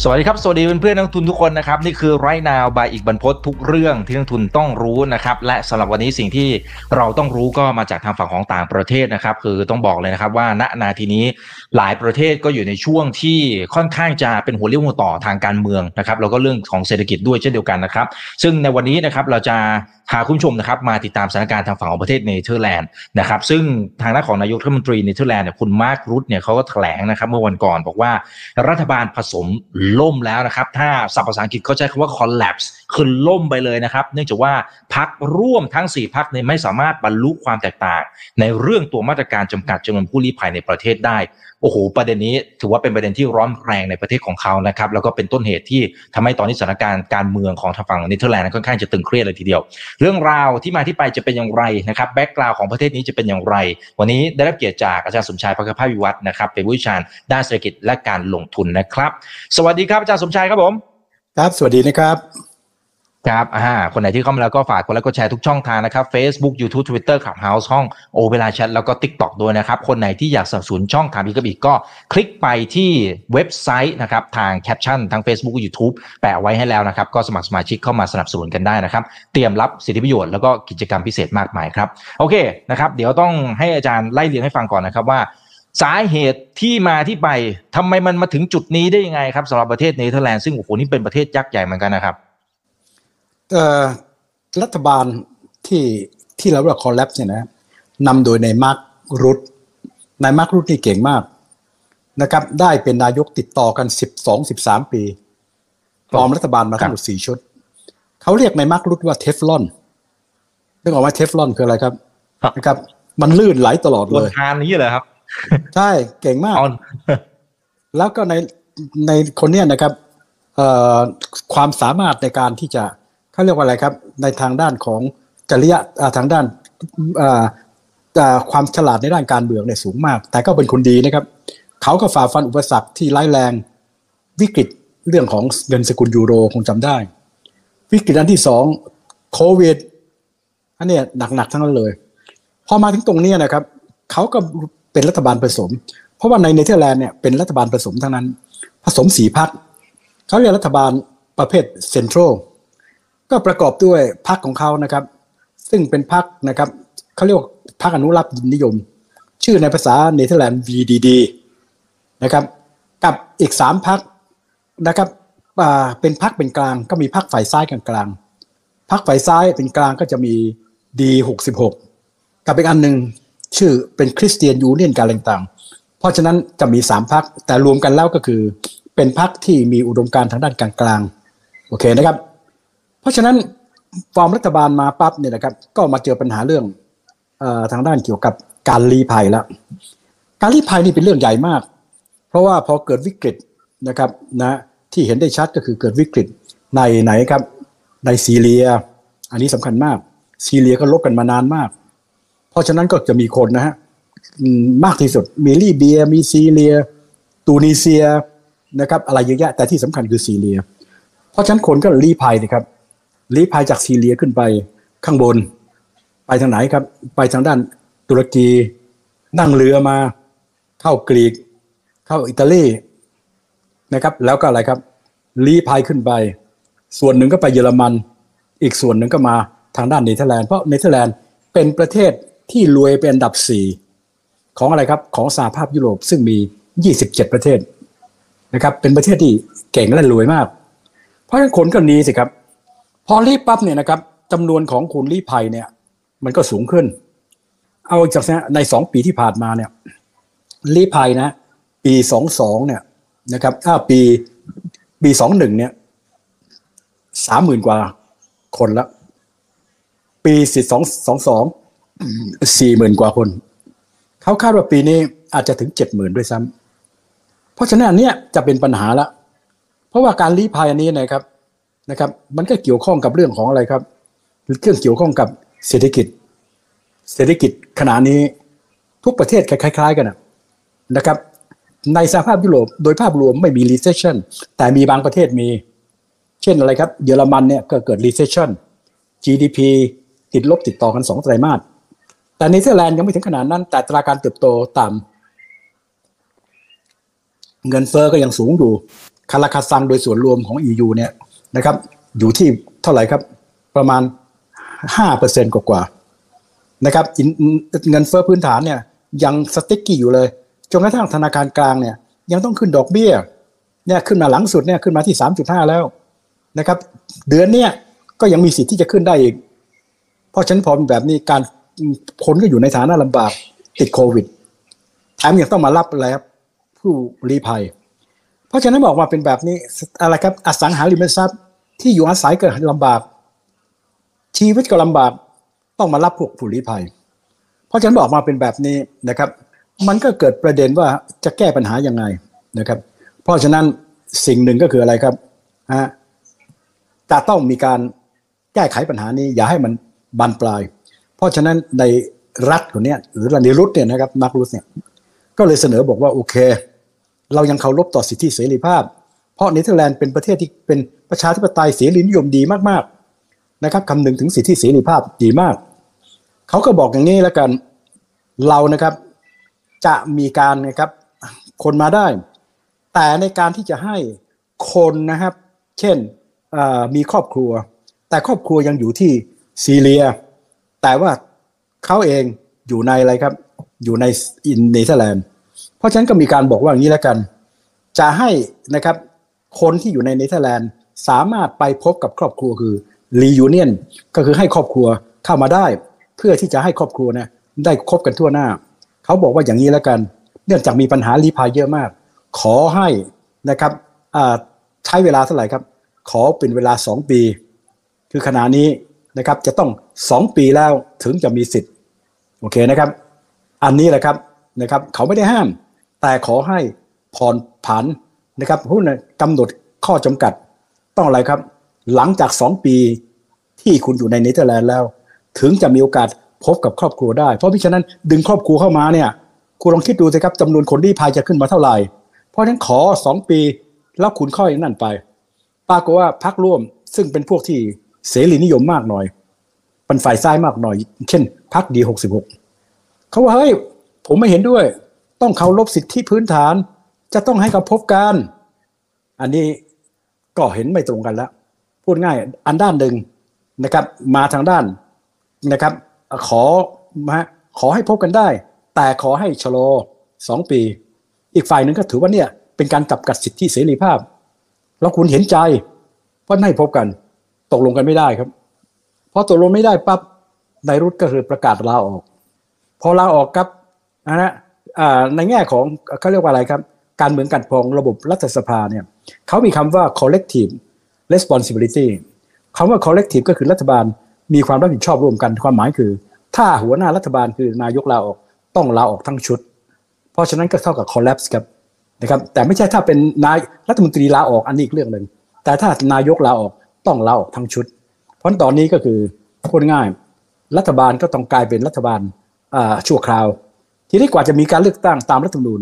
สวัสดีครับ สวัสดีเพื่อนๆนักทุนทุกคนนะครับ นี่คือไรนาวบายอีกบรรพททุกเรื่องที่นักทุนต้องรู้นะครับ และสำหรับวันนี้สิ่งที่เราต้องรู้ก็มาจากทางฝั่งของต่างประเทศนะครับ คือต้องบอกเลยนะครับว่าณนาทีนี้หลายประเทศก็อยู่ในช่วงที่ค่อนข้างจะเป็นหัวเรี่ยวหัวต่อทางการเมืองนะครับแล้วก็เรื่องของเศรษฐกิจด้วยเช่นเดียวกันนะครับ ซึ่งในวันนี้นะครับเราจะพาคุณผู้ชมนะครับมาติดตามสถานการณ์ทางฝั่งของประเทศเนเธอร์แลนด์นะครับซึ่งทางด้านของนายกรัฐมนตรีเนเธอร์แลนด์เนี่ยคุณมาร์ครุตเนี่ยเขาก็แถลงนะครับเมื่อวันก่อนบอกว่ารัฐบาลผสมล่มแล้วนะครับ ถ้าศัพท์ภาษาอังกฤษเขาใช้คำว่า collapse คือล่มไปเลยนะครับ เนื่องจากว่าพรรคร่วมทั้ง 4 พรรคเนี่ยไม่สามารถบรรลุความแตกต่าง ในเรื่องตัวมาตรการจำกัดจำนวนผู้ลี้ภัยในประเทศได้โอ้โหประเด็นนี้ถือว่าเป็นประเด็นที่ร้อนแรงในประเทศของเขานะครับแล้วก็เป็นต้นเหตุที่ทำให้ตอนนี้สถานการณ์การเมืองของทางฝั่งเนเธอร์แลนด์ค่อนข้างจะตึงเครียดเลยทีเดียว เรื่องราวที่มาที่ไปจะเป็นอย่างไรนะครับ background ของประเทศนี้จะเป็นอย่างไร วันนี้ได้รับเกียรติจากอาจารย์สมชาย ภคภาสน์วิวัฒน์นะครับเป็นผู้เชี่ยวชาญด้านเศรษฐกิจและการลงทุนนะครับ สวัสดีครับอาจารย์สมชายครับผม ครับสวัสดีนะครับ ครับอ่าคนไหนที่เข้ามาแล้วก็ฝากกดไลค์กดแชร์ทุกช่องทางนะครับ Facebook YouTube Twitter Clubhouse ห้องโอเวลาแชทแล้วก็ TikTok ด้วยนะครับ คนไหนที่อยากสนับสนุนช่องทางพีกับอีกก็คลิกไปที่เว็บไซต์นะครับทางแคปชั่นทาง Facebook YouTube แปะไว้ให้แล้วนะครับ ก็สมัครสมาชิกเข้ามาสนับสนุนกันได้นะครับ เตรียมรับสิทธิประโยชน์แล้วก็กิจกรรมพิเศษมากมายครับ โอเคนะครับ เดี๋ยวต้องให้อาจารย์ไล่เรียงให้ฟังก่อนนะครับว่าสาเหตุที่มาที่ไปทำไมมันมาถึงจุดนี้ได้ยังไงครับสำหรับประเทศเนเธอร์แลนด์ซึ่งโอ้โหนี่เป็นประเทศยักษ์ใหญ่เหมือนกันนะครับ รัฐบาลที่ที่เราเรียก collapse เนี่ยนะนำโดยในายมาร์ครุตนายมาร์ครุตนี่เก่งมากนะครับ ได้เป็นนายกติดต่อกันสิบสองสิบสามปีปลอมรัฐบาลมาทั้งหมดสี่ชุด เขาเรียกนายมาร์ครุตว่าเทฟลอนนึกออกไหมเทฟลอนคืออะไรครับครับนะครับ มันลื่นไหลตลอดบเลนยทานนี้เหรอครับ ใช่เก่งมากเอาแล้วก็ในในคนเนี้ยนะครับเอ่อความสามารถในการที่จะ เขาเรียกว่าอะไรครับ ในทางด้านของจริยะทางด้านความฉลาดในด้านการเมืองเนี่ยสูงมาก แต่ก็เป็นคนดีนะครับ เขาก็ฝ่าฟันอุปสรรคที่ร้ายแรงวิกฤตเรื่องของเงินสกุลยูโรคงจำได้ วิกฤตอันที่สองโควิดอันเนี้ยหนักๆทั้งนั้นเลย พอมาถึงตรงนี้นะครับ เขาก็เป็นรัฐบาลผสม เพราะว่าในเนเธอร์แลนด์เนี่ยเป็นรัฐบาลผสมทั้งนั้น ผสมสี่พรรคเขาเรียกรัฐบาลประเภทเซ็นทรัล ก็ประกอบด้วยพรรคของเขานะครับ ซึ่งเป็นพรรคนะครับเขาเรียกว่าพรรคอนุรักษ์นิยม ชื่อในภาษาเนเธอร์แลนด์ VVD นะครับกับอีกสามพรรคนะครับเป็นพรรคเป็นกลางก็มีพรรคฝ่ายซ้ายกลางกลางพรรคฝ่ายซ้ายเป็นกลางก็จะมี D66 กับอีกอันหนึ่งชื่อเป็น Christian Union การต่างๆ เพราะฉะนั้นจะมีสามพักแต่รวมกันแล้วก็คือเป็นพักที่มีอุดมการณ์ทางด้านกลางๆโอเคนะครับ เพราะฉะนั้นฟอร์มรัฐบาลมาปั๊บเนี่ยนะครับ ก็มาเจอปัญหาเรื่องอทางด้านเกี่ยวกับการรีภัยแล้วการรีภัยนี่เป็นเรื่องใหญ่มาก เพราะว่าพอเกิดวิกฤตนะครับนะที่เห็นได้ชัดก็คือเกิดวิกฤตในไหนครับ ในซีเรีย อันนี้สำคัญมาก ซีเรียก็ลบกันมานานมาก เพราะฉะนั้นก็จะมีคนนะฮะมากที่สุดมีลีเบีย มีซีเรีย ตูนิเซียนะครับ อะไรเยอะแยะแต่ที่สำคัญคือซีเรีย เพราะฉะนั้นคนก็รีภัยนะครับ รีภัยจากซีเรียขึ้นไปข้างบน ไปทางไหนครับ ไปทางด้านตุรกีนั่งเรือมาเข้ากรีก เข้าอิตาลีนะครับ แล้วก็อะไรครับรีภัยขึ้นไป ส่วนหนึ่งก็ไปเยอรมัน อีกส่วนหนึ่งก็มาทางด้านเนเธอร์แลนด์เพราะเนเธอร์แลนด์เป็นประเทศที่รวยเป็นอันดับสี่ของอะไรครับของสหภาพยุโรปซึ่งมี 27 ประเทศนะครับ เป็นประเทศที่เก่งและรวยมาก เพราะฉะนั้นคนก็หนีสิครับ พอลี้ปั๊บเนี่ยนะครับจำนวนของคนลี้ภัยเนี่ย มันก็สูงขึ้น เอาจากในสองปีที่ผ่านมาเนี่ยลี้ภัยนะ ปีสองสองเนี่ยนะครับถ้าปีปีสองหนึ่งเนี่ยสามหมื่นกว่าคนละ ปีสิสองสองสองสี่หมื่นกว่าคน เขาคาดว่าปีนี้อาจจะถึงเจ็ดหมื่นด้วยซ้ำเพราะฉะนั้นอันเนี้ยจะเป็นปัญหาละ เพราะว่าการลี้ภัยอันนี้นะครับ นะครับ มันก็เกี่ยวข้องกับเรื่องของอะไรครับเครื่องเกี่ยวข้องกับเศรษฐกิจ เศรษฐกิจขณะนี้ทุกประเทศคล้าย ๆ กันนะครับ ในสหภาพยุโรปโดยภาพรวมไม่มี recession แต่มีบางประเทศมี เช่นอะไรครับ เยอรมันเนี่ยก็เกิด recession GDP ติดลบติดต่อกันสองไตรมาสแต่เนเธอร์แลนด์ยังไม่ถึงขนาดนั้น แต่อัตราการเติบโตต่ำเงินเฟ้อก็ยังสูงอยู่คาราคาซังโดยส่วนรวมของ EU เนี่ย นะครับ อยู่ที่เท่าไหร่ครับ ประมาณห้าเปอร์เซ็นต์กว่าๆนะครับเงินเฟอ้อพื้นฐานเนี่ย ยังสติ๊กกี้อยู่เลยจนกระทั่งธนาคารกลางเนี่ย ยังต้องขึ้นดอกเบี้ย เนี่ยขึ้นมาหลังสุดเนี่ยขึ้นมาที่สามจุดห้าแล้วนะครับ เดือนเนี่ยก็ยังมีสิทธิ์ที่จะขึ้นได้อีก เพราะฉะนั้นพอเป็นแบบนี้การคนก็อยู่ในฐานะลำบากติดโควิดแถมยังต้องมารับอะไรครับผู้รีภัย เพราะฉะนั้นบอกว่าเป็นแบบนี้อะไรครับอสังหาริมทรัพย์ ที่อยู่อาศัยก็ลำบาก ชีวิตก็ลำบากต้องมารับพวกผู้รีภัย เพราะฉะนั้นบอกมาเป็นแบบนี้นะครับ มันก็เกิดประเด็นว่าจะแก้ปัญหายังไงนะครับ เพราะฉะนั้นสิ่งหนึ่งก็คืออะไรครับฮะจะต้องมีการแก้ไขปัญหานี้ อย่าให้มันบานปลาย เพราะฉะนั้นในรัฐคนนี้หรือในรุทเนี่ยนะครับนักรุทเนี่ยก็เลยเสนอบอกว่าโอเค เรายังเคารพต่อสิทธิเสรีภาพ เพราะเนเธอร์แลนด์เป็นประเทศที่เป็นประชาธิปไตยเสรีนิยมดีมากๆนะครับคำนึงถึงสิทธิเสรีภาพดีมาก เขาก็บอกอย่างนี้แล้วกันเรานะครับจะมีการนะครับคนมาได้ แต่ในการที่จะให้คนนะครับ เช่นมีครอบครัว แต่ครอบครัวยังอยู่ที่ซีเรีย แต่ว่าเขาเองอยู่ในอะไรครับ อยู่ในอินเนเธอร์แลนด์ เพราะฉะนั้นก็มีการบอกว่าอย่างนี้แล้วกัน จะให้นะครับคนที่อยู่ในเนเธอร์แลนด์สามารถไปพบกับครอบครัวคือ reunion ก็คือให้ครอบครัวเข้ามาได้ เพื่อที่จะให้ครอบครัวนะได้ครบกันทั่วหน้า เขาบอกว่าอย่างนี้แล้วกัน เนื่องจากมีปัญหาลี้ภัยเยอะมาก ขอให้นะครับใช้เวลาเท่าไหร่ครับ ขอเป็นเวลาสองปี คือขณะนี้นะครับจะต้องสองปีแล้วถึงจะมีสิทธิ์โอเคนะครับ อันนี้แหละครับนะครับ เขาไม่ได้ห้าม แต่ขอให้ผ่อนผันนะครับผู้กำหนดข้อจำกัดต้องอะไรครับ หลังจากสองปีที่คุณอยู่ในเนเธอร์แลนด์แล้ว ถึงจะมีโอกาสพบกับครอบครัวได้ เพราะพิฉะนั้นดึงครอบครัวเข้ามาเนี่ยคุณลองคิดดูสิครับจำนวนคนที่พายจะขึ้นมาเท่าไหร่ เพราะฉะนั้นขอสองปีแล้วคุณค่อยนั่นไปปรากฏว่าพักร่วมซึ่งเป็นพวกที่เสรีนิยมมากหน่อยเป็นฝ่ายซ้ายมากหน่อย เช่นพักดีหกสิบหกเขาว่าเฮ้ยผมไม่เห็นด้วย ต้องเคารพสิทธิพื้นฐาน จะต้องให้เขาพบกัน อันนี้ก็เห็นไม่ตรงกันแล้ว พูดง่ายอันด้านหนึ่งนะครับ มาทางด้านนะครับ ขอมาขอให้พบกันได้ แต่ขอให้ชะลอสองปี อีกฝ่ายหนึ่งก็ถือว่าเนี่ยเป็นการจับกัดสิทธิเสรีภาพ แล้วคุณเห็นใจเพราะให้พบกัน ตกลงกันไม่ได้ครับพอตกลงไม่ได้ปั๊บนายรุตก็คือประกาศลาออก พอลาออกครับนะฮะ ในแง่ของเขาเรียกว่าอะไรครับ การเมืองการปกครองระบบรัฐสภาเนี่ยเขามีคำว่า collective responsibility คำว่า collective ก็คือรัฐบาลมีความรับผิดชอบร่วมกันความหมายคือ ถ้าหัวหน้ารัฐบาลคือนายกลาออกต้องลาออกทั้งชุด เพราะฉะนั้นก็เท่ากับ collapse ครับนะครับแต่ไม่ใช่ถ้าเป็นนายรัฐมนตรีลาออกอันนี้อีกเรื่องหนึ่งแต่ถ้านายกลาออกต้องลาออกทั้งชุด เพราะตอนนี้ก็คือพูดง่าย รัฐบาลก็ต้องกลายเป็นรัฐบาลชั่วคราว ทีนี้กว่าจะมีการเลือกตั้งตามรัฐธรรมนูญ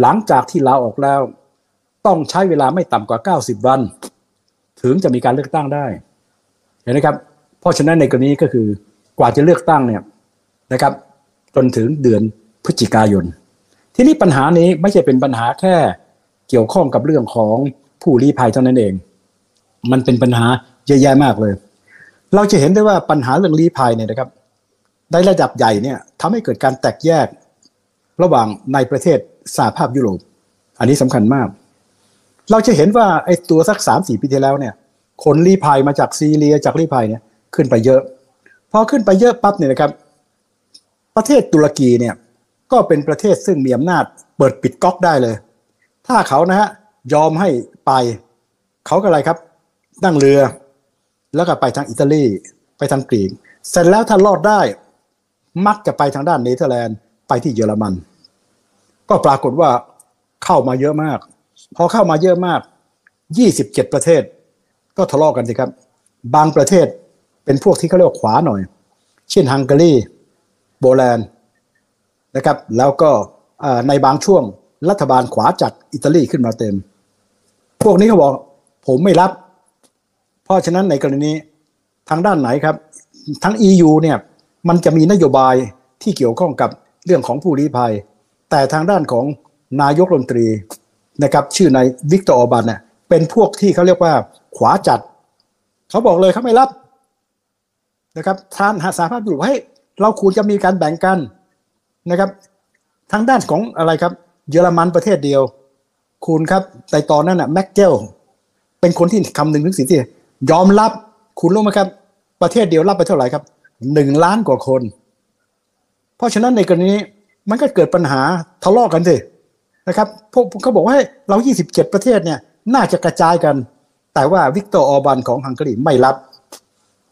หลังจากที่ลาออกแล้ว ต้องใช้เวลาไม่ต่ำกว่า 90 วัน ถึงจะมีการเลือกตั้งได้ เห็นไหมครับ เพราะฉะนั้นในกรณีก็คือกว่าจะเลือกตั้งเนี่ยนะครับ จนถึงเดือนพฤศจิกายน ทีนี้ปัญหานี้ไม่ใช่เป็นปัญหาแค่เกี่ยวข้องกับเรื่องของผู้ลี้ภัยเท่านั้นเอง มันเป็นปัญหาเยอะแยะมากเลย เราจะเห็นได้ว่าปัญหาเรื่องลี้ภัยเนี่ยนะครับ ในระดับใหญ่เนี่ยทำให้เกิดการแตกแยก ระหว่างในประเทศสหภาพยุโรป อันนี้สำคัญมาก เราจะเห็นว่าไอ้ตัวสักสามสี่ปีที่แล้วเนี่ย คนลี้ภัยมาจากซีเรียจากลี้ภัยเนี่ยขึ้นไปเยอะ พอขึ้นไปเยอะปั๊บเนี่ยนะครับ ประเทศตุรกีเนี่ยก็เป็นประเทศซึ่งมีอำนาจเปิดปิดก๊อกได้เลย ถ้าเขานะฮะยอมให้ไป เขาก็อะไรครับนั่งเรือ แล้วก็ไปทางอิตาลีไปทางกรีกเสร็จแล้วถ้ารอดได้ มักจะไปทางด้านเนเธอร์แลนด์ ไปที่เยอรมัน ก็ปรากฏว่าเข้ามาเยอะมาก พอเข้ามาเยอะมาก 27 ประเทศ ก็ทะเลาะกกันสิครับ บางประเทศเป็นพวกที่เขาเรียกว่าขวาหน่อย เช่นฮังการีโบแลนด์นะครับ แล้วก็ในบางช่วงรัฐบาลขวาจัดอิตาลีขึ้นมาเต็ม พวกนี้เขาบอกผมไม่รับ เพราะฉะนั้นในกรณีทางด้านไหนครับ ทั้ง EU เนี่ยมันจะมีนโยบายที่เกี่ยวข้องกับ เรื่องของผู้ลี้ภัย แต่ทางด้านของนายกรัฐมนตรีนะครับชื่อนายวิกตอร์ออร์บานเนี่ยเป็นพวกที่เขาเรียกว่าขวาจัด เขาบอกเลยเขาไม่รับนะครับทานหาสาภาพยุโรปให้เราควรจะมีการแบ่งกันนะครับ ทางด้านของอะไรครับ เยอรมันประเทศเดียว คุณครับแต่ตอนนั้นน่ะแมร์เคิลเป็นคนที่คำหนึ่งถึงสิที่ยอมรับคุณรู้ไหมครับ ประเทศเดียวรับไปเท่าไหร่ครับหนึ่งล้านกว่าคน เพราะฉะนั้นในกรณีมันก็เกิดปัญหาทะเลาะกันสินะครับพวกเขาบอกว่าเรา 27 ประเทศเนี่ยน่าจะกระจายกัน แต่ว่าวิกตอร์ออร์บานของฮังการีไม่รับ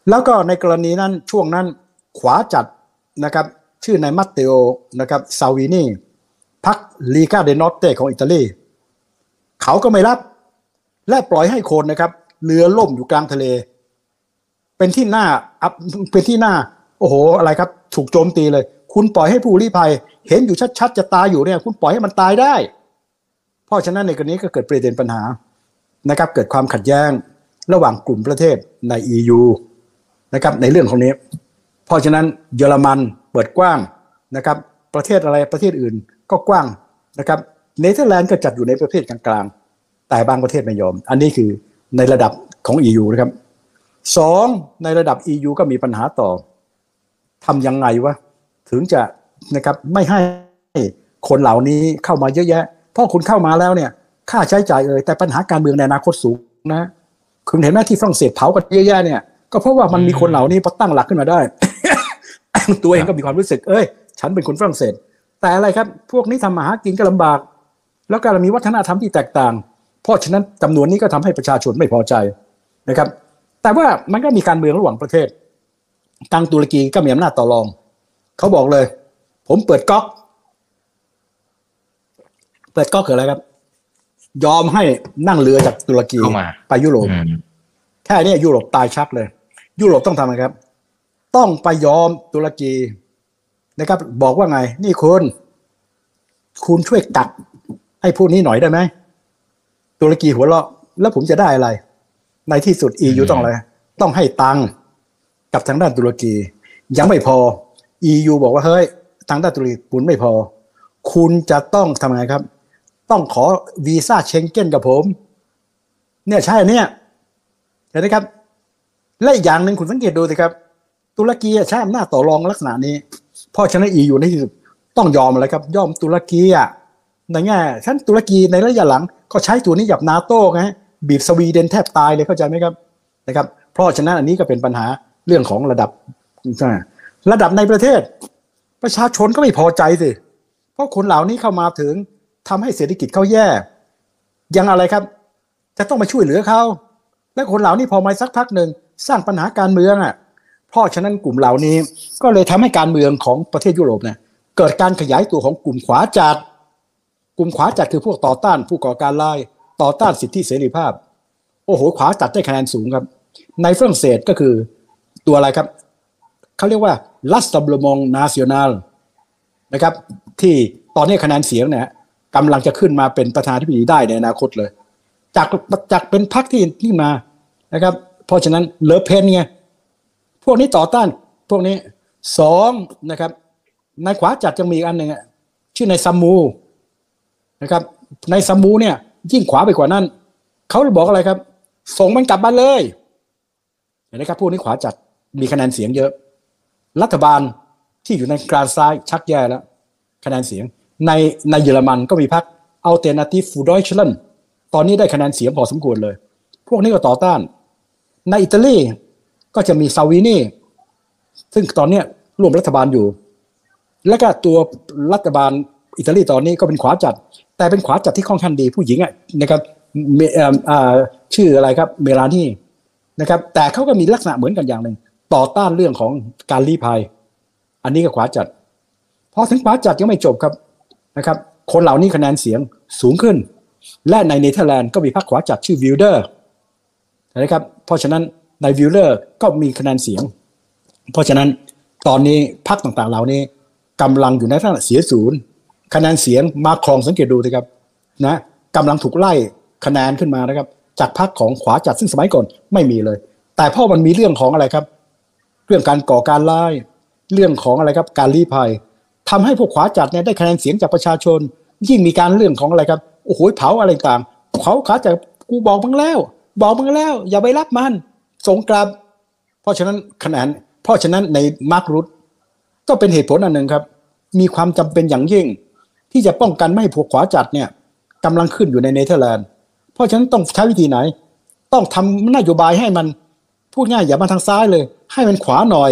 แล้วก็ในกรณีนั้นช่วงนั้นขวาจัดนะครับชื่อนายมัตเตโอนะครับซัลวินีพรรคลีกาเดลนอร์เตของอิตาลีเขาก็ไม่รับ และปล่อยให้คนนะครับเรือล่มอยู่กลางทะเล เป็นที่หน้าอับเป็นที่หน้า โอ้โหอะไรครับ ถูกโจมตีเลย คุณปล่อยให้ผู้ลี้ภัย เห็นอยู่ชัดๆจะตายอยู่เนี่ยคุณปล่อยให้มันตายได้ เพราะฉะนั้นในกรณีก็เกิดประเด็นปัญหานะครับเกิดความขัดแย้งระหว่างกลุ่มประเทศใน EU นะครับในเรื่องของนี้ เพราะฉะนั้นเยอรมันเปิดกว้างนะครับประเทศอะไรประเทศอื่นก็กว้างนะครับเนเธอร์แลนด์ก็จัดอยู่ในประเภทกลางๆ แต่บางประเทศไม่ยอม อันนี้คือในระดับของ EU นะครับสองในระดับ EU ก็มีปัญหาต่อทำยังไงวะ ถึงจะนะครับไม่ให้คนเหล่านี้เข้ามาเยอะแยะ เพราะคุณเข้ามาแล้วเนี่ยค่าใช้จ่ายเอ่ยแต่ปัญหาการเมืองในอนาคตสูงนะคุณเห็นไหมที่ฝรั่งเศสเผากันเยอะแยะเนี่ยก็เพราะว่ามันมีคนเหล่านี้พอตั้งหลักขึ้นมาได้ ตัวเองก็มีความรู้สึก เอ้ย ฉันเป็นคนฝรั่งเศส แต่อะไรครับ พวกนี้ทำมาหากินก็ลำบาก แล้วก็มีวัฒนธรรมที่แตกต่าง เพราะฉะนั้นจำนวนนี้ก็ทำให้ประชาชนไม่พอใจนะครับ แต่ว่ามันก็มีการเมืองระหว่างประเทศทางตุรกีก็มีอำนาจต่อรอง เขาบอกเลย ผมเปิดก๊อก เปิดก๊อกคืออะไรครับ ยอมให้นั่งเรือจากตุรกีเข้ามาไปยุโรปอืมแค่นี้ยุโรปตายชักเลย ยุโรปต้องทำไงครับ ต้องไปยอมตุรกีนะครับ บอกว่าไง นี่คุณคุณช่วยกัดไอ้พวกนี้หน่อยได้ไหมตุรกีหัวเราะ แล้วผมจะได้อะไร ในที่สุดอียูต้องอะไรต้องให้ตังค์กับทางด้านตุรกี ยังไม่พอ EU บอกว่าเฮ้ยทางด้านตุรกีคุณไม่พอ คุณจะต้องทำไงครับ ต้องขอวีซ่าเชงเก้นกับผม เนี่ยใช่เนี่ยเห็นไหมครับ และอีกอย่างหนึ่งคุณสังเกตดูสิครับ ตุรกีใช้อำนาจต่อรองลักษณะนี้ เพราะฉะนั้นอียูในที่สุดต้องยอมอะไรครับ ยอมตุรกีอะในแง่ฉันตุรกีในระยะหลัง ก็ใช้ตัวนี้หยับนาโต้ไงบีบสวีเดนแทบตายเลยเข้าใจไหมครับนะครับ เพราะฉะนั้นอันนี้ก็เป็นปัญหาเรื่องของระดับ ระดับในประเทศ ประชาชนก็ไม่พอใจสิ เพราะคนเหล่านี้เข้ามาถึงทำให้เศรษฐกิจเขาแย่ ยังอะไรครับ จะต้องมาช่วยเหลือเขา และคนเหล่านี้พอมาสักพักหนึ่งสร้างปัญหาการเมืองอะ เพราะฉะนั้นกลุ่มเหล่านี้ก็เลยทำให้การเมืองของประเทศยุโรปเนี่ยเกิดการขยายตัวของกลุ่มขวาจัด กลุ่มขวาจัดคือพวกต่อต้านผู้ก่อการร้าย ต่อต้านสิทธิเสรีภาพ โอ้โห ขวาจัดได้คะแนนสูงครับ ในฝรั่งเศสก็คือตัวอะไรครับ เขาเรียกว่า Rassemblement National นะครับ ที่ตอนนี้คะแนนเสียงเนี่ยกำลังจะขึ้นมาเป็นประธานาธิบดีได้ในอนาคตเลย จากจากเป็นพรรคที่ที่มานะครับ เพราะฉะนั้นเลอแปนไงพวกนี้ต่อต้านพวกนี้สองนะครับในขวาจัดยังมีอีกอันหนึ่งชื่อนายเซมมูร์นะครับนายเซมมูร์เนี่ย ยิ่งขวาไปกว่านั้นเขาบอกอะไรครับ ส่งมันกลับบ้านเลยเห็นไหมครับพวกนี้ขวาจัดมีคะแนนเสียงเยอะ รัฐบาลที่อยู่ในกลางซ้ายชักแย่แล้ว คะแนนเสียง ในในเยอรมันก็มีพรรค Alternative für Deutschland ตอนนี้ได้คะแนนเสียงพอสมควรเลย พวกนี้ก็ต่อต้าน ในอิตาลีก็จะมีซาวินีซึ่งตอนนี้ร่วมรัฐบาลอยู่ และก็ตัวรัฐบาลอิตาลีตอนนี้ก็เป็นขวาจัด แต่เป็นขวาจัดที่ค่อนข้างดีผู้หญิงอะนะครับเมื่อชื่ออะไรครับ เมโลนีนะครับ แต่เขาก็มีลักษณะเหมือนกันอย่างหนึ่ง ต่อต้านเรื่องของการลี้ภัย อันนี้ก็ขวาจัดพอถึงขวาจัดยังไม่จบครับนะครับ คนเหล่านี้คะแนนเสียงสูงขึ้น และในเนเธอร์แลนด์ก็มีพรรคขวาจัดชื่อวิลเดอร์สนะครับ เพราะฉะนั้นนายวิลเดอร์สก็มีคะแนนเสียง เพราะฉะนั้นตอนนี้พรรคต่างๆ เหล่านี้กำลังอยู่ในลักษณะเสียศูนย์คะแนนเสียงมาครองสังเกตดูสิครับนะกำลังถูกไล่คะแนนขึ้นมานะครับ จากพรรคของขวาจัดซึ่งสมัยก่อนไม่มีเลย แต่พราะมันมีเรื่องของอะไรครับ เรื่องการก่อการร้าย เรื่องของอะไรครับการรีภัยทำให้พวกขวาจัดเนี่ยได้คะแนนเสียงจากประชาชน ยิ่งมีการเรื่องของอะไรครับโอ้โหเผาอะไรต่างเขาขาจัดกูบอกมึงแล้ว บอกมึงแล้ว อย่าไปรับมันส่งกลับ เพราะฉะนั้นคะแนนเพราะฉะนั้นในมาร์กรุตก็เป็นเหตุผลอันหนึ่งครับ มีความจำเป็นอย่างยิ่ง ที่จะป้องกันไม่ให้พวกขวาจัดเนี่ยกำลังขึ้นอยู่ในเนเธอร์แลนด์เพราะฉะนั้นต้องใช้วิธีไหน ต้องทำนโยบายให้มัน พูดง่ายอย่ามาทางซ้ายเลย ให้มันขวาหน่อย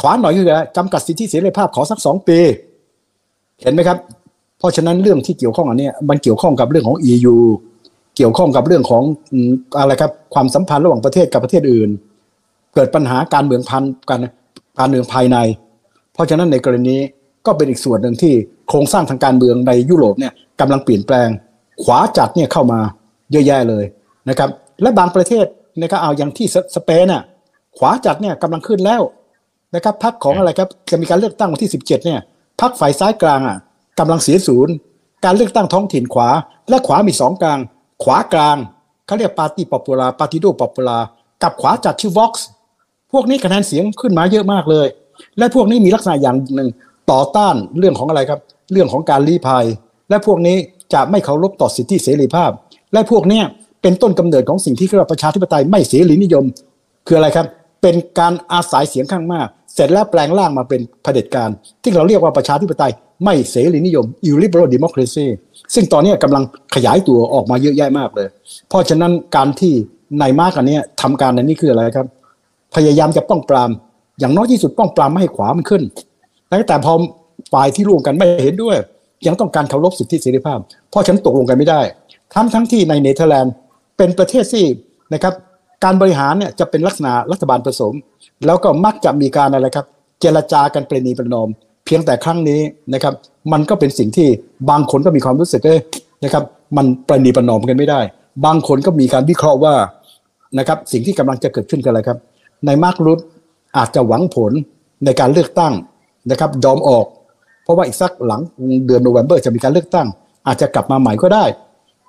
ขวาหน่อยคืออะไรจำกัดสิทธิเสรีภาพขอสักสองปีเห็นไหมครับ เพราะฉะนั้นเรื่องที่เกี่ยวข้องอันนี้มันเกี่ยวข้องกับเรื่องของ EU เกี่ยวข้องกับเรื่องของอะไรครับความสัมพันธ์ระหว่างประเทศกับประเทศอื่น เกิดปัญหาการเมืองพันกันการเมืองภายใน เพราะฉะนั้นในกรณีก็เป็นอีกส่วนหนึ่งที่โครงสร้างทางการเมืองในยุโรปเนี่ยกำลังเปลี่ยนแปลง ขวาจัดเนี่ยเข้ามาเยอะแยะเลยนะครับ และบางประเทศ นะครับเอาอย่างที่สสเปนน่ะขวาจัดเนี่ยกำลังขึ้นแล้วนะครับพรรคของอะไรครับจะมีการเลือกตั้งวันที่ 17เนี่ยพรรคฝ่ายซ้ายกลางอะกำลังเสียศูนย์ การเลือกตั้งท้องถิ่นขวา และขวามีสองกลาง ขวากลางเขาเรียกปาร์ตี้ป o ป u ลาปาร์ติโดป o ป u ลากับขวาจัดชื่อ Vox พวกนี้คะแนนเสียงขึ้นมาเยอะมากเลย และพวกนี้มีลักษณะอย่างหนึ่งต่อต้านเรื่องของอะไรครับ เรื่องของการลี้ภัย และพวกนี้จะไม่เคารพต่อสิทธิเสรีภาพ และพวกเนี้ย เป็นต้นกำเนิดของสิ่งที่เรียกว่าประชาธิปไตยไม่เสรีนิยม คืออะไรครับ เป็นการอาศัยเสียงข้างมาก เสร็จแล้วแปลงร่างมาเป็นเผด็จการ ที่เราเรียกว่าประชาธิปไตยไม่เสรีนิยม illiberal democracy ซึ่งตอนนี้กำลังขยายตัวออกมาเยอะแยะมากเลย เพราะฉะนั้นการที่นายมาร์กอันนี้ทำการอันนี้คืออะไรครับ พยายามจะป้องปราม อย่างน้อยที่สุดป้องปรามไม่ให้ขวามันขึ้น แต่พอฝ่ายที่ร่วมกันไม่เห็นด้วย ยังต้องการเคารพสิทธิเสรีภาพ เพราะฉะนันตกลงกันไม่ได้ ทั้งทั้งที่ในเนเธอร์แลนด์ เป็นประเทศที่นะครับการบริหารเนี่ยจะเป็นลักษณะรัฐบาลผสม แล้วก็มักจะมีการอะไรครับ เจรจากันประนีประนอม เพียงแต่ครั้งนี้นะครับมันก็เป็นสิ่งที่บางคนก็มีความรู้สึกเอ้ยนะครับมันประนีประนอมกันไม่ได้ บางคนก็มีการวิเคราะห์ว่านะครับสิ่งที่กำลังจะเกิดขึ้นกันอะไรครับในมาร์กรุตอาจจะหวังผลในการเลือกตั้งนะครับยอมออก เพราะว่าอีกสักหลังเดือนโนเวม ber จะมีการเลือกตั้ง อาจจะกลับมาใหม่ก็ได้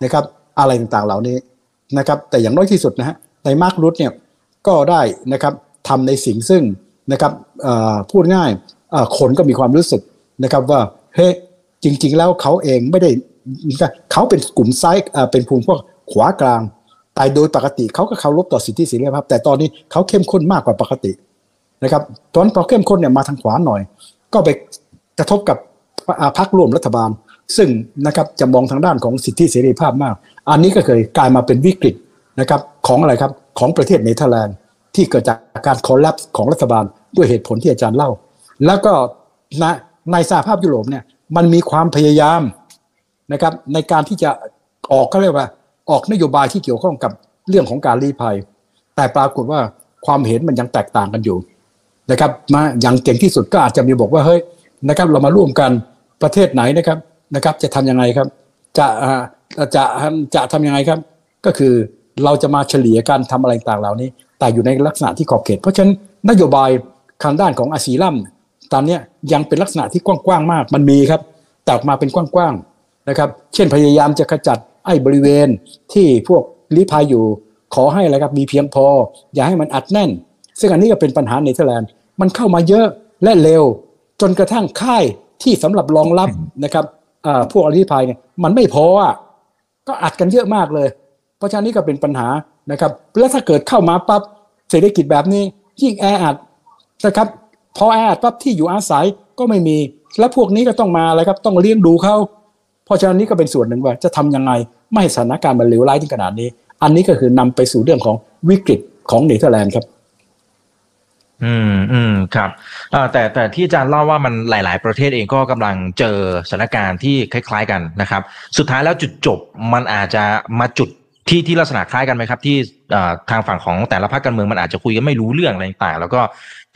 นะครับอะไรต่างๆเหล่านี้ นะครับแต่อย่างน้อยที่สุดนะฮะในมาร์กรุตเนี่ยก็ได้นะครับทำในสิ่งซึ่งนะครับพูดง่ายคนก็มีความรู้สึกนะครับว่าเฮ้จริง ๆ แล้วเขาเองไม่ได้เขาเป็นกลุ่มซ้ายเป็นภูมิพวกขวากลางแต่โดยปกติเขาก็เคารพต่อสิทธิเสรีภาพ แต่ตอนนี้เขาเข้มข้นมากกว่าปกตินะครับตอนพอเข้มข้นเนี่ยมาทางขวาหน่อย ก็ไปกระทบกับพรรคร่วมรัฐบาล ซึ่งนะครับจะมองทางด้านของสิทธิเสรีภาพมาก อันนี้ก็เลยกลายมาเป็นวิกฤตนะครับของอะไรครับของประเทศเนเธอร์แลนด์ที่เกิดจากการ collapse ของรัฐบาลด้วยเหตุผลที่อาจารย์เล่า แล้วก็ในในสหภาพยุโรปเนี่ยมันมีความพยายามนะครับในการที่จะออกก็เรียกว่าออกนโยบายที่เกี่ยวข้องกับเรื่องของการลี้ภัย แต่ปรากฏว่าความเห็นมันยังแตกต่างกันอยู่นะครับมาอย่างเก่งที่สุดก็อาจจะมีบอกว่าเฮ้ยนะครับเรามาร่วมกันประเทศไหนนะครับ นะครับ จะทำยังไงครับ จะจะจะทำยังไงครับ ก็คือเราจะมาเฉลี่ยการทำอะไรต่างเหล่านี้ แต่อยู่ในลักษณะที่ขอบเขต เพราะฉะนั้นนโยบายทางด้านของอาซีลัมตอนนี้ยังเป็นลักษณะที่กว้างๆมาก มันมีครับ แต่ออกมาเป็นกว้างๆนะครับ เช่นพยายามจะขจัดไอ้บริเวณที่พวกลี้ภัยอยู่ ขอให้อะไรครับมีเพียงพอ อย่าให้มันอัดแน่น ซึ่งอันนี้ก็เป็นปัญหาในเนเธอร์แลนด์มันเข้ามาเยอะและเร็ว จนกระทั่งค่ายที่สำหรับรองรับนะครับ พวกลี้ภัยเนี่ยมันไม่พออะก็อัดกันเยอะมากเลย เพราะฉะนั้นนี่ก็เป็นปัญหานะครับแล้วถ้าเกิดเข้ามาปั๊บเศรษฐกิจแบบนี้ยิ่งแออัดนะครับพอแออัดปั๊บที่อยู่อาศัยก็ไม่มี แล้วพวกนี้ก็ต้องมาอะไรครับต้องเลี้ยงดูเขาเพราะฉะนั้นนี่ก็เป็นส่วนหนึ่งว่าจะทำยังไงไม่ให้สถานการณ์มันเลวร้ายถึงขนาดนี้ อันนี้ก็คือนำไปสู่เรื่องของวิกฤตของเนเธอร์แลนด์ครับ อืมอืมครับอ่าแต่แต่ที่อาจารย์เล่าว่ามันหลาย ๆ ประเทศเองก็กำลังเจอสถานการณ์ที่คล้าย ๆ กันนะครับ สุดท้ายแล้วจุดจบมันอาจจะมาจุดที่ที่ลักษณะคล้ายกันไหมครับ ที่อ่าทางฝั่งของแต่ละพรรคการเมืองมันอาจจะคุยกันไม่รู้เรื่องอะไรต่างๆแล้วก็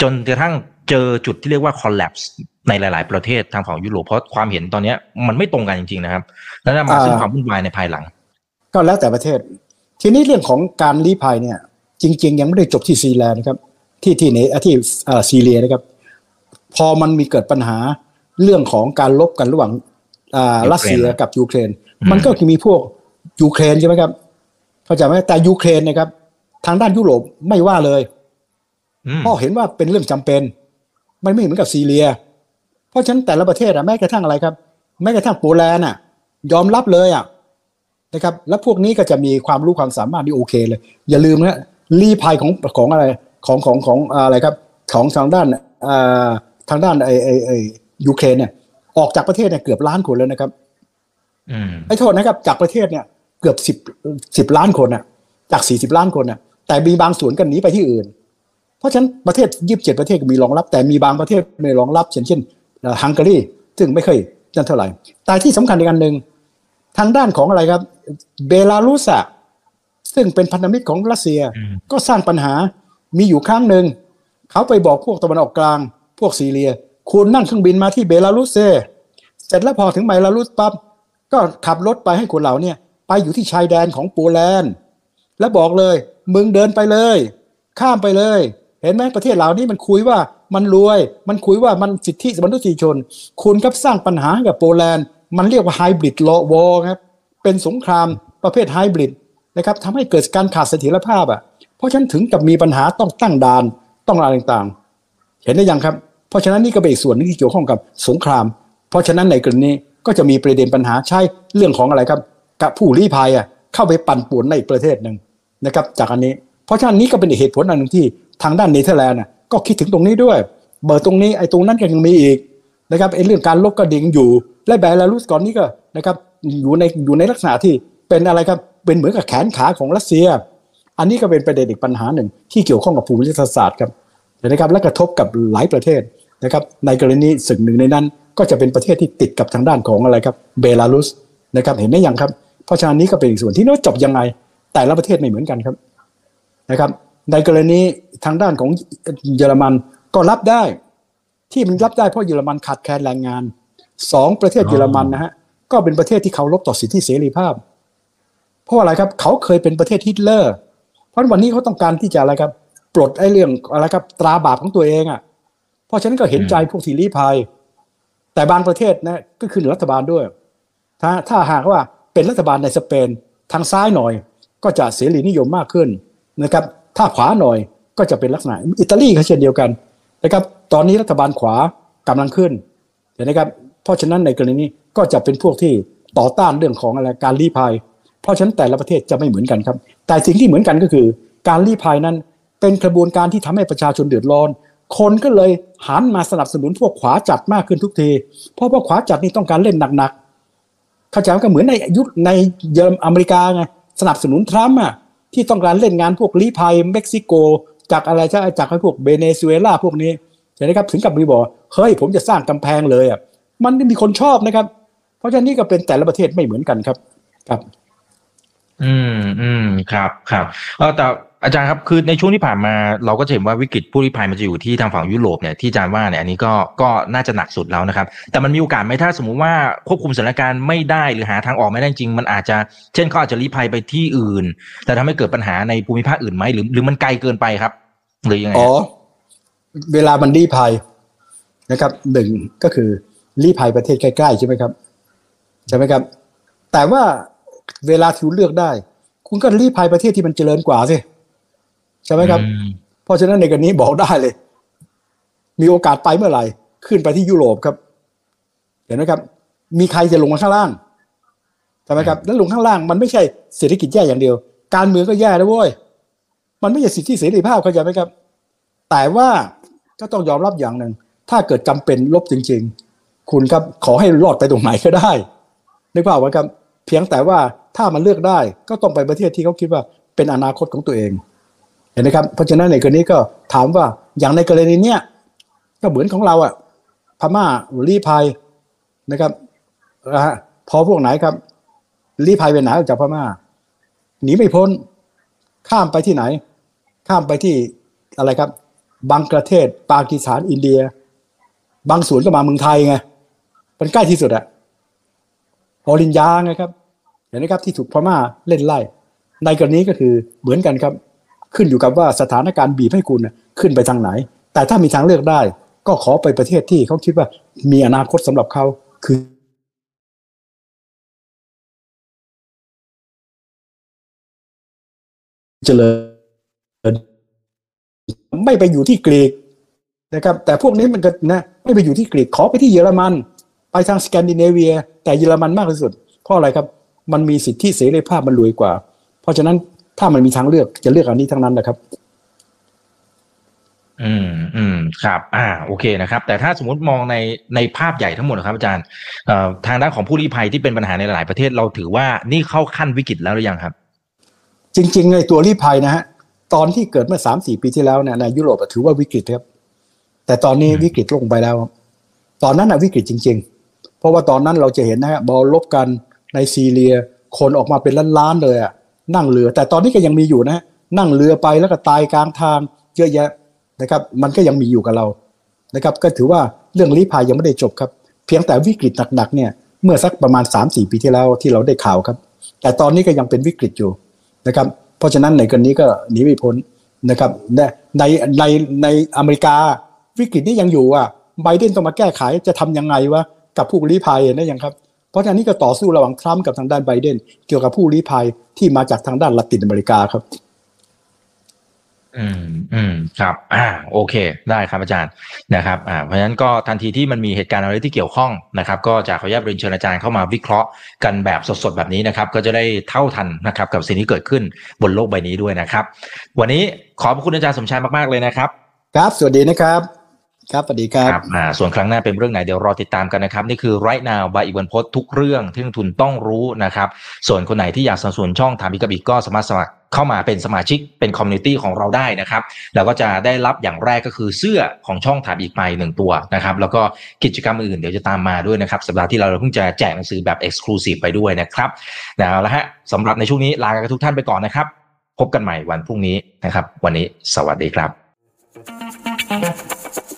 จนกระทั่งเจอจุดที่เรียกว่า collapse ในหลาย ๆ ประเทศทางฝั่งยุโรปเพราะความเห็นตอนเนี้ยมันไม่ตรงกันจริง ๆ นะครับ แล้วนำมาซึ่งความวุ่นวายในภายหลัง ก็แล้วแต่ประเทศ ทีนี้เรื่องของการลี้ภัยเนี่ย จริง ๆ ยังไม่ได้จบที่ซีแลนด์นะครับ ที่ที่เนที่เอ่อซีเรียนะครับ พอมันมีเกิดปัญหาเรื่องของการรบกันระหว่างอ่ายูเครนรัสเซียกับยูเครนอืมมันก็มีพวกยูเครนใช่ไหมครับเข้าใจไหมแต่ยูเครนนะครับ ทางด้านยุโรปไม่ว่าเลยอืมเพราะเห็นว่าเป็นเรื่องจำเป็นมันไม่เหมือนกับซีเรีย เพราะฉะนั้นแต่ละประเทศอะแม้กระทั่งอะไรครับ แม้กระทั่งโปแลนด์อะยอมรับเลยอะนะครับ แล้วพวกนี้ก็จะมีความรู้ความสามารถที่โอเคเลย อย่าลืมนะรีภัยของของอะไร ของของของอะไรครับของทางด้านอ่าทางด้านไอไอไอยูเครนเนี่ยออกจากประเทศเนี่ยเกือบล้านคนแล้วนะครับอืมไอ้โทษนะครับ จากประเทศเนี่ยเกือบสิบสิบล้านคนน่ะ จากสี่สิบล้านคนน่ะ แต่มีบางส่วนกันหนีไปที่อื่น เพราะฉะนั้นประเทศยี่สิบเจ็ดประเทศก็มีรองรับ แต่มีบางประเทศไม่รองรับเช่นเช่นเอ่อฮังการีซึ่งไม่เคยนั่นเท่าไหร่ แต่ที่สำคัญอีกอันหนึ่งทางด้านของอะไรครับ เบลารุสอะซึ่งเป็นพันธมิตรของรัสเซียอืมก็สร้างปัญหา มีอยู่ครั้งหนึ่งเขาไปบอกพวกตะวันออกกลาง พวกซีเรีย คุณนั่งเครื่องบินมาที่เบลารุสเซเสร็จแล้วพอถึงเบลารุสปั๊บก็ขับรถไปให้คนเหล่าเนี่ยไปอยู่ที่ชายแดนของโปแลนด์ แล้วบอกเลย มึงเดินไปเลย ข้ามไปเลย เห็นไหมประเทศเหล่านี้มันคุยว่ามันรวย มันคุยว่ามันสิทธิมนุษยชน คุณครับสร้างปัญหาให้กับโปแลนด์ มันเรียกว่าไฮบริดลวอครับเป็นสงครามประเภทไฮบริดนะครับทำให้เกิดการขาดเสถียรภาพอะ เพราะฉะนั้นถึงกับมีปัญหาต้องตั้งด่านต้องอะไรต่างๆ เห็นได้ยังครับ เพราะฉะนั้นนี่ก็เป็นอีกส่วนนึงที่เกี่ยวข้องกับสงคราม เพราะฉะนั้นในกรณีก็จะมีประเด็นปัญหาใช่เรื่องของอะไรครับ กับผู้ลี้ภัยอะเข้าไปปั่นป่วนในอีกประเทศหนึ่งนะครับ จากอันนี้ เพราะฉะนั้นนี้ก็เป็นเหตุผลอันหนึ่งที่ทางด้านเนเธอร์แลนด์น่ะก็คิดถึงตรงนี้ด้วย เบอร์ตรงนี้ไอ้ตรงนั้นก็ยังมีอีกนะครับไอ้เรื่องการลบกระดิ่งอยู่ และแบลารุสก่อนนี้ก็นะครับอยู่ในอยู่ในลักษณะที่เป็นอะไรครับเป็นเหมือนกับแขนขาของรัสเซีย อันนี้ก็เป็นประเด็นอีกปัญหาหนึ่ง ที่เกี่ยวข้องกับภูมิรัฐศาสตร์ครับเห็นะครับและกระทบกับหลายประเทศนะครับในกรณีสึกหนึ่งในนั้น ก็จะเป็นประเทศที่ติดกับทางด้านของอะไรครับเบลารุสนะครับเห็นไหมยังครับ เพราะฉะนั้นนี้ก็เป็นอีกส่วนที่น่าจบยังไง แต่ละประเทศไม่เหมือนกันครับนะครับ ในกรณีทางด้านของเยอรมันก็รับได้ ที่มันรับได้เพราะเยอรมันขาดแคลนแรงงานสองประเทศเยอรมันนะฮะก็เป็นประเทศที่เคารพต่อสิทธิเสรีภาพ เพราะอะไรครับ เขาเคยเป็นประเทศฮิตเลอร์เพ ราะวันนี้เขาต้องการที่จะอะไรครับ ปลดไอ้เรื่องอะไรครับ ตราบาปของตัวเองอะ เพราะฉะนั้นก็เห็นใจพวกที่ลี้ภัย แต่บางประเทศนะก็คือรัฐบาลด้วย ถ้าถ้าหากว่าเป็นรัฐบาลในสเปนทางซ้ายหน่อย ก็จะเสรีนิยมมากขึ้นนะครับ ถ้าขวาหน่อยก็จะเป็นลักษณะอิตาลีก็เช่นเดียวกันนะครับ ตอนนี้รัฐบาลขวากำลังขึ้นเห็นไหมครับ เพราะฉะนั้นในกรณีนี้ก็จะเป็นพวกที่ต่อต้านเรื่องของอะไรการลี้ภัย เพราะฉะนั้นแต่ละประเทศจะไม่เหมือนกันครับ แต่สิ่งที่เหมือนกันก็คือ การลี้ภัยนั้นเป็นกระบวนการที่ทำให้ประชาชนเดือดร้อน คนก็เลยหันมาสนับสนุนพวกขวาจัดมากขึ้นทุกที เพราะว่าขวาจัดนี่ต้องการเล่นหนักๆเข้าใจก็เหมือนในยุคในเยอรมอเมริกาไงสนับสนุนทรัมป์อะที่ต้องการเล่นงานพวกลี้ภัยเม็กซิโก จากอะไรจะจากพวกเบเนซุเอลาพวกนี้เห็นไหมครับถึงกับมีบอกเฮ้ยผมจะสร้างกำแพงเลยอะมันมีคนชอบนะครับ เพราะฉะนั้นนี่ก็เป็นแต่ละประเทศไม่เหมือนกันครับครับ อืมอืมครับครับเออแต่อาจารย์ครับคือในช่วงที่ผ่านมาเราก็จะเห็นว่าวิกฤตผู้ลี้ภัยมันจะอยู่ที่ทางฝั่งยุโรปเนี่ยที่อาจารย์ว่าเนี่ยอันนี้ก็ก็น่าจะหนักสุดแล้วนะครับ แต่มันมีโอกาสไหมถ้าสมมุติว่าควบคุมสถานการณ์ไม่ได้หรือหาทางออกไม่ได้จริง มันอาจจะเช่นเขาอาจจะลี้ภัยไปที่อื่น แต่ทำให้เกิดปัญหาในภูมิภาคอื่นไหมหรือหรือมันไกลเกินไปครับ หรือยังไงอ๋อเวลามันรีภัยนะครับหนึ่งก็คือรีภัยประเทศใกล้ๆใช่ไหมครับใช่ไหมครับ แต่ว่า เวลาที่คุณเลือกได้ คุณก็รีภัยประเทศที่มันเจริญกว่าสิใช่ไหมครับอืมเพราะฉะนั้นในกรณีบอกได้เลย มีโอกาสไปเมื่อไหร่ ขึ้นไปที่ยุโรปครับ เห็นไหมครับ มีใครจะลงมาข้างล่างใช่ไหมครับแล้วลงข้างล่างมันไม่ใช่เศรษฐกิจแย่อย่างเดียว การเมืองก็แย่นะเว้ยมันไม่ใช่สิทธิเสรีภาพเข้าใจไหมครับ แต่ว่าก็ต้องยอมรับอย่างหนึ่งถ้าเกิดจำเป็นลบจริง ๆ คุณครับขอให้รอดไปตรงไหนก็ได้นึกภาพไว้ครับ เพียงแต่ว่าถ้ามันเลือกได้ก็ต้องไปประเทศที่เขาคิดว่าเป็นอนาคตของตัวเอง เห็นไหมครับ เพราะฉะนั้นในกรณีก็ถามว่าอย่างในกรณีเนี้ยก็เหมือนของเราอะพม่ารีภัยนะครับนะฮะพอพวกไหนครับรีภัยไปไหนออกจากพม่าหนีไม่พ้น ข้ามไปที่ไหน ข้ามไปที่อะไรครับบังกลาเทศปากีสถานอินเดีย บางส่วนก็มาเมืองไทยไงมันใกล้ที่สุดอะ อรินยาไงครับ เห็นไหมครับที่ถูกพม่าเล่นไล่ ในกรณีก็คือเหมือนกันครับ ขึ้นอยู่กับว่าสถานการณ์บีบให้คุณขึ้นไปทางไหน แต่ถ้ามีทางเลือกได้ ก็ขอไปประเทศที่เขาคิดว่ามีอนาคตสำหรับเขาคือเจริญไม่ไปอยู่ที่กรีกนะครับ แต่พวกนี้มันก็นะไม่ไปอยู่ที่กรีกขอไปที่เยอรมัน ไปทางสแกนดิเนเวีย แต่เยอรมันมากที่สุด เพราะอะไรครับ มันมีสิทธิเสรีภาพมันรวยกว่า เพราะฉะนั้นถ้ามันมีทางเลือกจะเลือกอันนี้ทั้งนั้นนะครับ อืมอืมครับ อ่า โอเคนะครับ แต่ถ้าสมมติมองในในภาพใหญ่ทั้งหมดนะครับอาจารย์เอ่อทางด้านของผู้ลี้ภัยที่เป็นปัญหาในหลายประเทศเราถือว่านี่เข้าขั้นวิกฤตแล้วหรือยังครับ จริง ๆ ในตัวรีภัยนะฮะตอนที่เกิดเมื่อสามสี่ปีที่แล้วเนี่ยในยุโรปอะถือว่าวิกฤตครับ แต่ตอนนี้อืมวิกฤตลงไปแล้ว ตอนนั้นนะวิกฤตจริง ๆ เพราะว่าตอนนั้นเราจะเห็นนะฮะบอลลบกันในซีเรีย คนออกมาเป็นล้านๆเลยอะนั่งเรือ แต่ตอนนี้ก็ยังมีอยู่นะนั่งเรือไปแล้วก็ตายกลางทางเยอะแยะนะครับ มันก็ยังมีอยู่กับเรานะครับ ก็ถือว่าเรื่องลี้ภัยยังไม่ได้จบครับ เพียงแต่วิกฤตหนักๆเนี่ยเมื่อสักประมาณ 3 4 ปีที่แล้วที่เราได้ข่าวครับ แต่ตอนนี้ก็ยังเป็นวิกฤตอยู่นะครับ เพราะฉะนั้นในกรณีก็หนีไม่พ้นนะครับในในในในอเมริกาวิกฤตนี้ยังอยู่อะไบเดนต้องมาแก้ไขจะทำยังไงวะ กับผู้ลี้ภัยนะยังครับ เพราะฉะนั้นนี่ก็ต่อสู้ระหว่างทรัมป์กับทางด้านไบเดน เกี่ยวกับผู้ลี้ภัยที่มาจากทางด้านละตินอเมริกาครับ อืมอืมครับ อ่า โอเค ได้ครับอาจารย์นะครับ อ่า เพราะฉะนั้นก็ทันทีที่มันมีเหตุการณ์อะไรที่เกี่ยวข้องนะครับ ก็จะขออนุญาตเรียนเชิญอาจารย์เข้ามาวิเคราะห์กันแบบสดๆแบบนี้นะครับ ก็จะได้เท่าทันนะครับกับสิ่งที่เกิดขึ้นบนโลกใบนี้ด้วยนะครับ วันนี้ขอบพระคุณอาจารย์สมชายมากๆเลยนะครับ ครับ สวัสดีนะครับ ครับสวัสดีครับผมส่วนครั้งหน้าเป็นเรื่องไหนเดี๋ยวรอติดตามกันนะครับ นี่คือ right now บายอีกวันพศทุกเรื่องที่นักลงทุนต้องรู้นะครับ ส่วนคนไหนที่อยากสนับสนุนช่องถามอีกกับอิกก็สามารถสมัครเข้ามาเป็นสมาชิกเป็น community ของเราได้นะครับแล้วก็จะได้รับอย่างแรกก็คือเสื้อของช่องถามอีกไปหนึ่งตัวนะครับ แล้วก็กิจกรรมอื่นเดี๋ยวจะตามมาด้วยนะครับ สัปดาห์ที่เราเพิ่งจะแจกหนังสือแบบ Exclusive ไปด้วยนะครับเอาละฮะสำหรับในช่วงนี้ลากันทุกท่านไปก่อนนะครับ พบกันใหม่วันพรุ่งนี้นะครับ วันนี้สวัสดีครับ